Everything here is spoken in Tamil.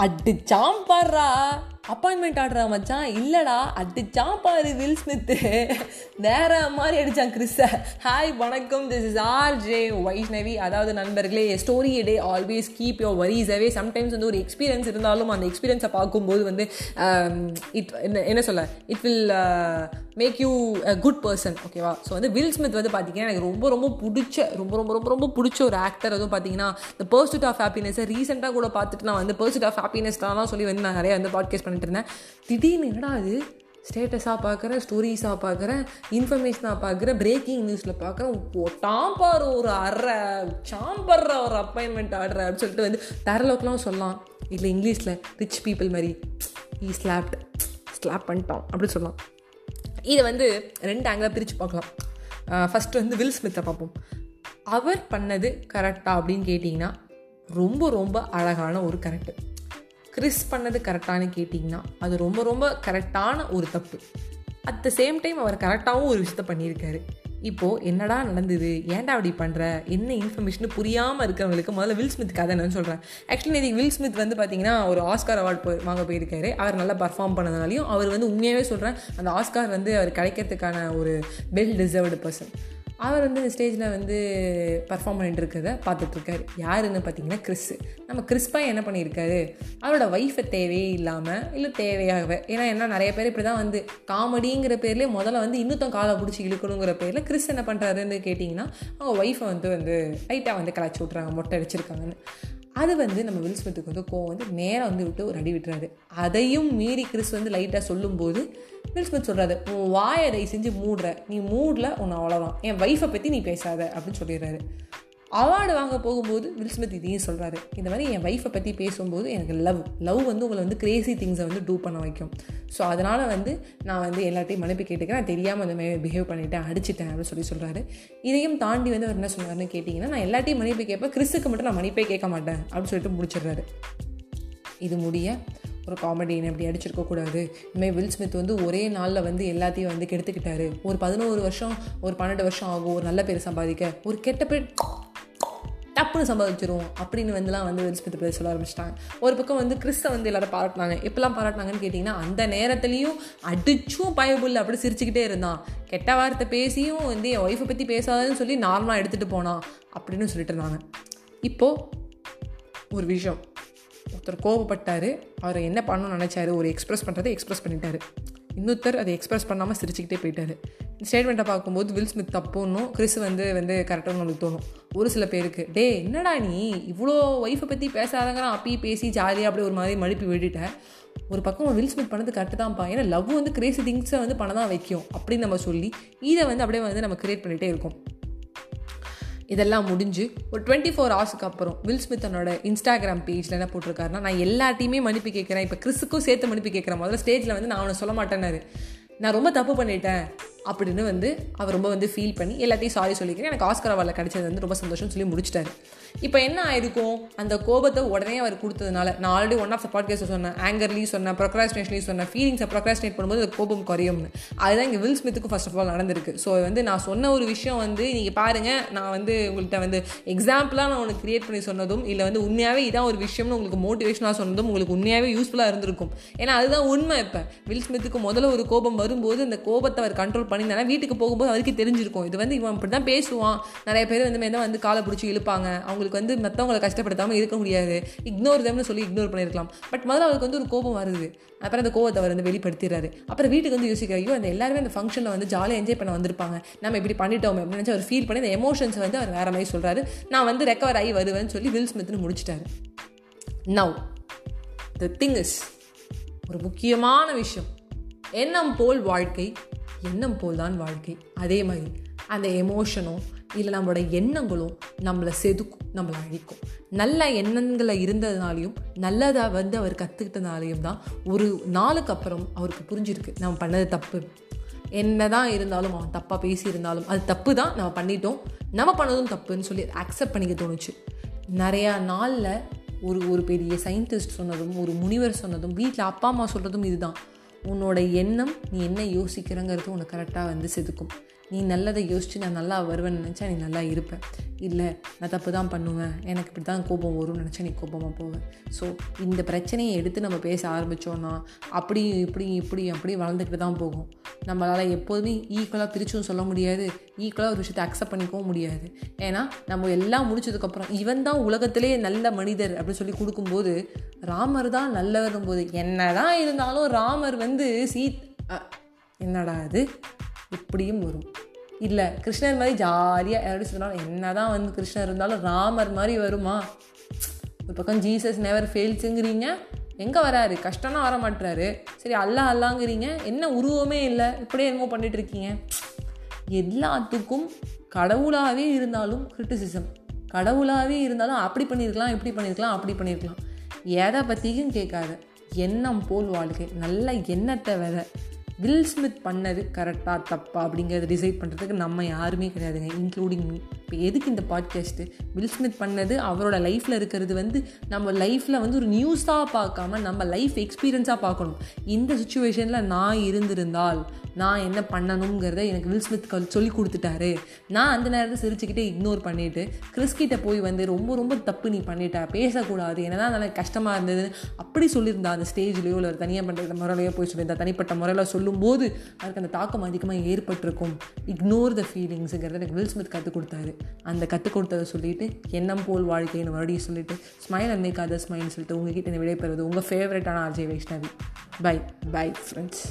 அடிச்சாம் பாடுறா அப்பாயின்மெண்ட் ஆடுறா மச்சான். இல்லைடா அடிச்சா பாரு வில் ஸ்மித்து வேற மாதிரி அடிச்சான் கிறிஸ ஹாய் வணக்கம். This is R J Vaishnavi அதாவது நண்பர்களே story day always keep your worries away sometimes வந்து ஒரு எக்ஸ்பீரியன்ஸ் இருந்தாலும் அந்த எக்ஸ்பீரியன்ஸை பார்க்கும்போது வந்து um, இட் என்ன சொல்ல? It will make you a good person ஓகேவா ஸோ வந்து வில் ஸ்மித் வந்து பார்த்தீங்கன்னா எனக்கு ரொம்ப ரொம்ப பிடிச்ச ரொம்ப ரொம்ப ரொம்ப ரொம்ப பிடிச்ச ஒரு ஆக்டர் அதுவும் பார்த்தீங்கன்னா இந்த பர்ஸ்ட் ஆஃப் ஹாப்பினஸை ரீசெண்டாக கூட பார்த்துட்டு நான் வந்து பர்ஸ்ட் ஆஃப் ஹாப்பினஸ் தான் சொல்லி வந்து நான் நிறைய வந்து பாட்காஸ்ட் பண்ணி பண்ணிட்டுருந்தேன். திடீர்னு என்னடா அது ஸ்டேட்டஸாக பார்க்குறேன் ஸ்டோரிஸாக பார்க்குறேன் இன்ஃபர்மேஷனாக பார்க்குறேன் பிரேக்கிங் நியூஸில் பார்க்குறேன் டாம்பார் ஒரு அரை சாம்பர்ற ஒரு அப்பாயின்மெண்ட் ஆடுற அப்படின்னு சொல்லிட்டு வந்து தரலோக்கெலாம் சொல்லலாம் இல்லை இங்கிலீஷில் ரிச் பீப்புள் மாதிரி. ஈ ஸ்லாப்ட் ஸ்லாப் பண்ணிட்டோம் அப்படின்னு சொல்லலாம் இதை வந்து ரெண்டு ஆங்கிளாக பிரித்து பார்க்கலாம். ஃபஸ்ட்டு வந்து வில் ஸ்மித்தை பார்ப்போம். அவர் பண்ணது கரெக்டாக அப்படின்னு கேட்டிங்கன்னா ரொம்ப ரொம்ப அழகான ஒரு கரெக்டு கிறிஸ் பண்ணது கரெக்டானு கேட்டிங்கன்னா அது ரொம்ப ரொம்ப கரெக்டான ஒரு தப்பு. அட் த சேம் டைம் அவர் கரெக்டாகவும் ஒரு விஷயத்த பண்ணியிருக்காரு. இப்போது என்னடா நடந்தது? ஏன்டா அப்படி பண்ணுற என்ன இன்ஃபர்மேஷன் புரியாமல் இருக்கிறவங்களுக்கு முதல்ல வில் ஸ்மித் கதை என்னன்னு சொல்கிறேன் ஆக்சுவலி நேற்று வில் ஸ்மித் வந்து பார்த்தீங்கன்னா ஒரு ஆஸ்கார் அவார்ட் போய் வாங்க போயிருக்காரு. அவர் நல்லா பர்ஃபார்ம் பண்ணதுனாலையும் அவர் வந்து உண்மையாகவே சொல்கிறேன் அந்த ஆஸ்கார் வந்து அவர் கிடைக்கிறதுக்கான ஒரு வெல் டிசர்வ்டு பர்சன் அவர் வந்து இந்த ஸ்டேஜில் வந்து பர்ஃபார்ம் பண்ணிட்டு இருக்கிறத பார்த்துட்ருக்காரு யாருன்னு பார்த்தீங்கன்னா கிறிஸ் நம்ம கிறிஸ்பா என்ன பண்ணியிருக்காரு? அவரோட ஒய்ஃபை தேவையே இல்லாமல் இல்லை தேவையாகவே ஏன்னா என்ன நிறைய பேர் இப்படி தான் வந்து காமெடிங்கிற பேர்லேயே முதல்ல வந்து இன்னொத்தம் காலை பிடிச்சி இழுக்கணுங்கிற பேரில் கிறிஸ் என்ன பண்ணுறாருன்னு கேட்டிங்கன்னா அவங்க ஒய்ஃபை வந்து வந்து லைட்டாக வந்து கலாச்சி விட்றாங்க மொட்டை அடிச்சிருக்காங்கன்னு. அது வந்து நம்ம வில் ஸ்மித்துக்கு வந்து கோவம் வந்து நேராக வந்து விட்டு ஒரு அடி விட்டுறாரு. அதையும் மீறி கிறிஸ் வந்து லைட்டாக சொல்லும்போது வில் ஸ்மித் சொல்கிறாரு உன் வாயை அதை செஞ்சு மூடுற. நீ மூடல உன்னை அவ்வளோதான் என் ஒய்ஃபை பற்றி நீ பேசாத. அப்படின்னு சொல்லிடுறாரு. அவார்டு வாங்க போகும்போது வில்ஸ்மித் இதையும் சொல்கிறாரு இந்த மாதிரி என் ஒய்ஃபை பற்றி பேசும்போது எனக்கு லவ் லவ் வந்து உங்களை வந்து கிரேசி திங்ஸை வந்து டூ பண்ண வைக்கும். ஸோ அதனால் வந்து நான் வந்து எல்லாத்தையும் மன்னிப்பு கேட்டுக்கிறேன். நான் தெரியாமல் அந்த மாதிரி பிஹேவ் பண்ணிவிட்டேன் அடிச்சிட்டேன் அப்படின்னு சொல்லி சொல்கிறாரு இதையும் தாண்டி வந்து அவர் என்ன சொன்னார்னு கேட்டிங்கன்னா நான் எல்லாத்தையும் மன்னிப்பு கேட்பேன் கிறிஸுக்கு மட்டும் நான் மன்னிப்பே கேட்க மாட்டேன் அப்படின்னு சொல்லிட்டு முடிச்சிடுறாரு. இது முடிய ஒரு காமெடின்னு அப்படி அடிச்சிருக்கக்கூடாது இனிமேல் வில் ஸ்மித் வந்து ஒரே நாளில் வந்து எல்லாத்தையும் வந்து கெடுத்துக்கிட்டாரு. ஒரு பதினோரு வருஷம் ஒரு பன்னெண்டு வருஷம் ஆகும். ஒரு நல்ல பேர் சம்பாதிக்க. ஒரு கெட்ட பேர் டப்புன்னு சம்பாதிச்சிரும் அப்படின்னு வந்துலாம் வந்து வில் ஸ்மித் பேர் சொல்ல ஆரம்பிச்சிட்டாங்க. ஒரு பக்கம் வந்து கிறிஸ்தை வந்து எல்லாரும் பாராட்டினாங்க. எப்பெல்லாம் பாராட்டினாங்கன்னு கேட்டிங்கன்னா அந்த நேரத்துலையும் அடிச்சும் பயபுல் அப்படி சிரிச்சுக்கிட்டே இருந்தான். கெட்ட வார்த்தை பேசியும் வந்து என் ஒய்ஃபை பற்றி பேசாதுன்னு சொல்லி நார்மலாக எடுத்துகிட்டு போனான் அப்படின்னு சொல்லிட்டு இருந்தாங்க. இப்போது ஒரு விஷயம். ஒருத்தர் கோவப்பட்டார் அவர் என்ன பண்ணணும்னு நினச்சாரு ஒரு எக்ஸ்ப்ரெஸ் பண்ணுறதை எக்ஸ்ப்ரெஸ் பண்ணிட்டாரு. இன்னொருத்தர் அதை எக்ஸ்பிரஸ் பண்ணாமல் சிரிச்சுக்கிட்டே போயிட்டாரு. ஸ்டேட்மெண்ட்டை பார்க்கும்போது வில் ஸ்மித் தப்புன்னும் கிறிஸ் வந்து வந்து கரெக்டாக நம்மளுக்கு தோணும். ஒரு சில பேருக்கு டே என்னடா நீ? இவ்வளோ ஒய்ஃபை பற்றி பேசாதங்கிறான் அப்பி பேசி ஜாலியாக அப்படியே ஒரு மாதிரி மழுப்பி விட்டுட்டேன் ஒரு பக்கம் வில் ஸ்மித் பண்ணது கரெக்டு தான்ப்பா. ஏன்னா லவ் வந்து கிரேசி திங்ஸை வந்து பண்ண தான் வைக்கும். அப்படின்னு நம்ம சொல்லி இதை வந்து அப்படியே வந்து நம்ம கிரியேட் பண்ணிகிட்டே இருக்கோம். இதெல்லாம் முடிஞ்சு ஒரு டுவெண்ட்டி ஃபோர் ஹவர்ஸுக்கு அப்புறம் வில் ஸ்மித் தன்னோட இன்ஸ்டாகிராம் பேஜில் என்ன போட்டிருக்காருன்னா நான் எல்லாத்தையுமே மன்னிப்பு கேட்குறேன். இப்போ கிறிஸுக்கும் சேர்த்து மன்னிப்பு கேட்குறேன் முதல்ல ஸ்டேஜில் வந்து நான் அவனை சொல்ல மாட்டேன்னாரு. நான் ரொம்ப தப்பு பண்ணிட்டேன். அப்படின்னு வந்து அவர் ரொம்ப வந்து ஃபீல் பண்ணி எல்லாத்தையும் சாரி சொல்லிக்கிறேன். எனக்கு ஆஸ்கர் அவார்டில் கிடைச்சது வந்து ரொம்ப சந்தோஷம்னு சொல்லி முடிச்சிட்டாரு. இப்போ என்ன ஆயிருக்கும்? அந்த கோபத்தை உடனே அவர் கொடுத்ததுனால நான் already one of the podcast சொன்னேன். ஆங்கர்லையும் சொன்னேன் ப்ரொக்ராஸ்டினேஷன்லையும் சொன்னேன். ஃபீலிங்ஸை ப்ரொக்ராஸ்டினேட் பண்ணும்போது அந்த கோபம் குறையும்னு. அதுதான் இங்கே வில் ஸ்மித்துக்கு ஃபர்ஸ்ட் ஆஃப் ஆல் நடந்திருக்கு. ஸோ வந்து நான் சொன்ன ஒரு விஷயம் வந்து நீங்கள் பாருங்கள் நான் வந்து உங்கள்கிட்ட வந்து எக்ஸாம்பிளாக நான் உனக்கு கிரியேட் பண்ணி சொன்னதும் இல்லை வந்து உண்மையாகவே இதான் ஒரு விஷயம்னு உங்களுக்கு மோட்டிவேஷனாக சொன்னதும் உங்களுக்கு உண்மையாகவே யூஸ்ஃபுல்லாக இருந்திருக்கும். ஏன்னா அதுதான் உண்மை இப்போ. வில் ஸ்மித்துக்கு முதல்ல ஒரு கோபம் வரும்போது அந்த கோபத்தை அவர் கண்ட்ரோல் பண்ணி பண்ணியிருந்தாங்க வீட்டுக்கு போகும்போது அவருக்கு தெரிஞ்சிருக்கும். இது வந்து இவன் அப்படி தான் பேசுவான். நிறைய பேர் வந்து மேலே வந்து காலை பிடிச்சி இழுப்பாங்க. அவங்களுக்கு வந்து மற்றவங்களை கஷ்டப்படுத்தாமல் இருக்க முடியாது. இக்னோர் தம்னு சொல்லி இக்னோர் பண்ணியிருக்கலாம் பட் முதல்ல அவருக்கு வந்து ஒரு கோபம் வருது. அப்புறம் அந்த கோவத்தை அவர் வந்து வெளிப்படுத்திடுறாரு. அப்புறம் வீட்டுக்கு வந்து யோசிக்கிற ஐயோ அந்த எல்லாருமே அந்த ஃபங்க்ஷனில் வந்து ஜாலியாக என்ஜாய் பண்ண வந்திருப்பாங்க. நம்ம இப்படி பண்ணிட்டோம் அப்படின்னு நினச்சி அவர் ஃபீல் பண்ணி அந்த எமோஷன்ஸ் வந்து அவர் வேற மாதிரி சொல்கிறாரு நான் வந்து ரெக்கவர் ஆகி வருவேன்னு சொல்லி வில் ஸ்மித்னு முடிச்சிட்டாரு. நவ் த திங் இஸ் ஒரு முக்கியமான விஷயம். எண்ணம் போல் வாழ்க்கை எண்ணம் போல் தான் வாழ்க்கை. அதே மாதிரி அந்த எமோஷனோ இல்லை நம்மளோட எண்ணங்களும் நம்மளை செதுக்கும் நம்மளை அழிக்கும். நல்ல எண்ணங்களை இருந்ததுனாலையும் நல்லதாக வந்து அவர் கற்றுக்கிட்டனாலையும் தான் ஒரு நாளுக்கு அப்புறம் அவருக்கு புரிஞ்சிருக்கு நம்ம பண்ணது தப்பு. என்ன தான் இருந்தாலும் அவன் தப்பாக பேசியிருந்தாலும் அது தப்பு தான் நம்ம பண்ணிட்டோம். நம்ம பண்ணதும் தப்புன்னு சொல்லி அக்செப்ட் பண்ணிக்க தோணுச்சு. நிறையா நாளில் ஒரு ஒரு பெரிய சயின்டிஸ்ட் சொன்னதும் ஒரு முனிவர் சொன்னதும் வீட்டில் அப்பா அம்மா சொல்கிறதும் இதுதான். உன்னோட எண்ணம் நீ என்ன யோசிக்கிறங்கிறது உனக்கு கரெக்டாக வந்து செதுக்கும். நீ நல்லதை யோசித்து நான் நல்லா வருவேன்னு நினச்சா நீ நல்லா இருப்பேன் இல்லை நான் தப்பு தான் பண்ணுவேன். எனக்கு இப்படி தான் கோபம் வரும்னு நினச்சா நீ கோபமாக போவேன் ஸோ இந்த பிரச்சனையை எடுத்து நம்ம பேச ஆரம்பித்தோன்னா அப்படி இப்படி இப்படி அப்படி வளர்ந்துக்கிட்டு தான் போகும். நம்மளால் எப்போதுமே ஈக்குவலாக பிரிச்சும் சொல்ல முடியாது. ஈக்குவலாக ஒரு விஷயத்தை அக்செப்ட் பண்ணிக்கவும் முடியாது. ஏன்னா நம்ம எல்லாம் முடிச்சதுக்கப்புறம் இவன் தான் உலகத்திலே நல்ல மனிதர் அப்படின்னு சொல்லி கொடுக்கும்போது ராமர் தான் நல்லவரும் போது என்ன தான் இருந்தாலும் ராமர் வந்து சீத் என்னடா அது? இப்படியும் வரும். இல்லை கிருஷ்ணர் மாதிரி ஜாலியாக யாரும் சொன்னாலும் என்ன தான் வந்து கிருஷ்ணர் இருந்தாலும் ராமர் மாதிரி வருமா? ஒரு பக்கம் ஜீசஸ் நெவர் ஃபெயில்ஸுங்கிறீங்க எங்கே வராரு? கஷ்டம்னா வர மாட்டுறாரு சரி அல்லா அல்லாங்கிறீங்க. என்ன உருவமே இல்லை. இப்படியே என்னமோ பண்ணிகிட்ருக்கீங்க எல்லாத்துக்கும் கடவுளாகவே இருந்தாலும் கிரிட்டிசிசம் கடவுளாகவே இருந்தாலும் அப்படி பண்ணியிருக்கலாம் இப்படி பண்ணியிருக்கலாம் அப்படி பண்ணியிருக்கலாம் எதை பற்றியும் கேட்காத. எண்ணம் போல் வாழ்க்கை. நல்ல எண்ணத்தை விதை வில் ஸ்மித் பண்ணது கரெக்டாக தப்பா அப்படிங்கிறத டிசைட் பண்ணுறதுக்கு நம்ம யாருமே கிடையாதுங்க. இன்க்ளூடிங் மீ இப்போ எதுக்கு இந்த பாட்காஸ்ட்டு வில் ஸ்மித் பண்ணது அவரோட லைஃப்பில் இருக்கிறது வந்து நம்ம லைஃப்பில் வந்து ஒரு நியூஸாக பார்க்காம நம்ம லைஃப் எக்ஸ்பீரியன்ஸாக பார்க்கணும். இந்த சுச்சுவேஷனில் நான் இருந்திருந்தால் நான் என்ன பண்ணணுங்கிறத எனக்கு வில் ஸ்மித் சொல்லி கொடுத்துட்டாரு. நான் அந்த நேரத்தில் சிரிச்சுக்கிட்டே இக்னோர் பண்ணிவிட்டு கிறிஸ்கிட்ட போய் வந்து ரொம்ப ரொம்ப தப்பு நீ பண்ணிட்ட பேசக்கூடாது என்னதான் நல்லா கஷ்டமாக இருந்தது அப்படி சொல்லியிருந்தா அந்த ஸ்டேஜ்லேயோ இல்லை தனியாக பண்ணுற முறையிலையோ போய் சொல்லியிருந்தா தனிப்பட்ட முறையில் சொல்லும்போது அதுக்கு அந்த தாக்கம் அதிகமாக ஏற்பட்டிருக்கும். இக்னோர் த ஃபீலிங்ஸுங்கிறத எனக்கு வில் ஸ்மித் கற்றுக் கொடுத்தாரு. அந்த கற்றுக் கொடுத்ததை சொல்லிட்டு எண்ணம் போல் வாழ்க்கைன்னு மறுபடியும் சொல்லிட்டு ஸ்மைல் அண்ட் மேக் அதர் ஸ்மைல்னு சொல்லிட்டு உங்ககிட்ட விடைபெறுவது உங்கள் ஃபேவரட்டான RJ Vaishnavi. Bye bye friends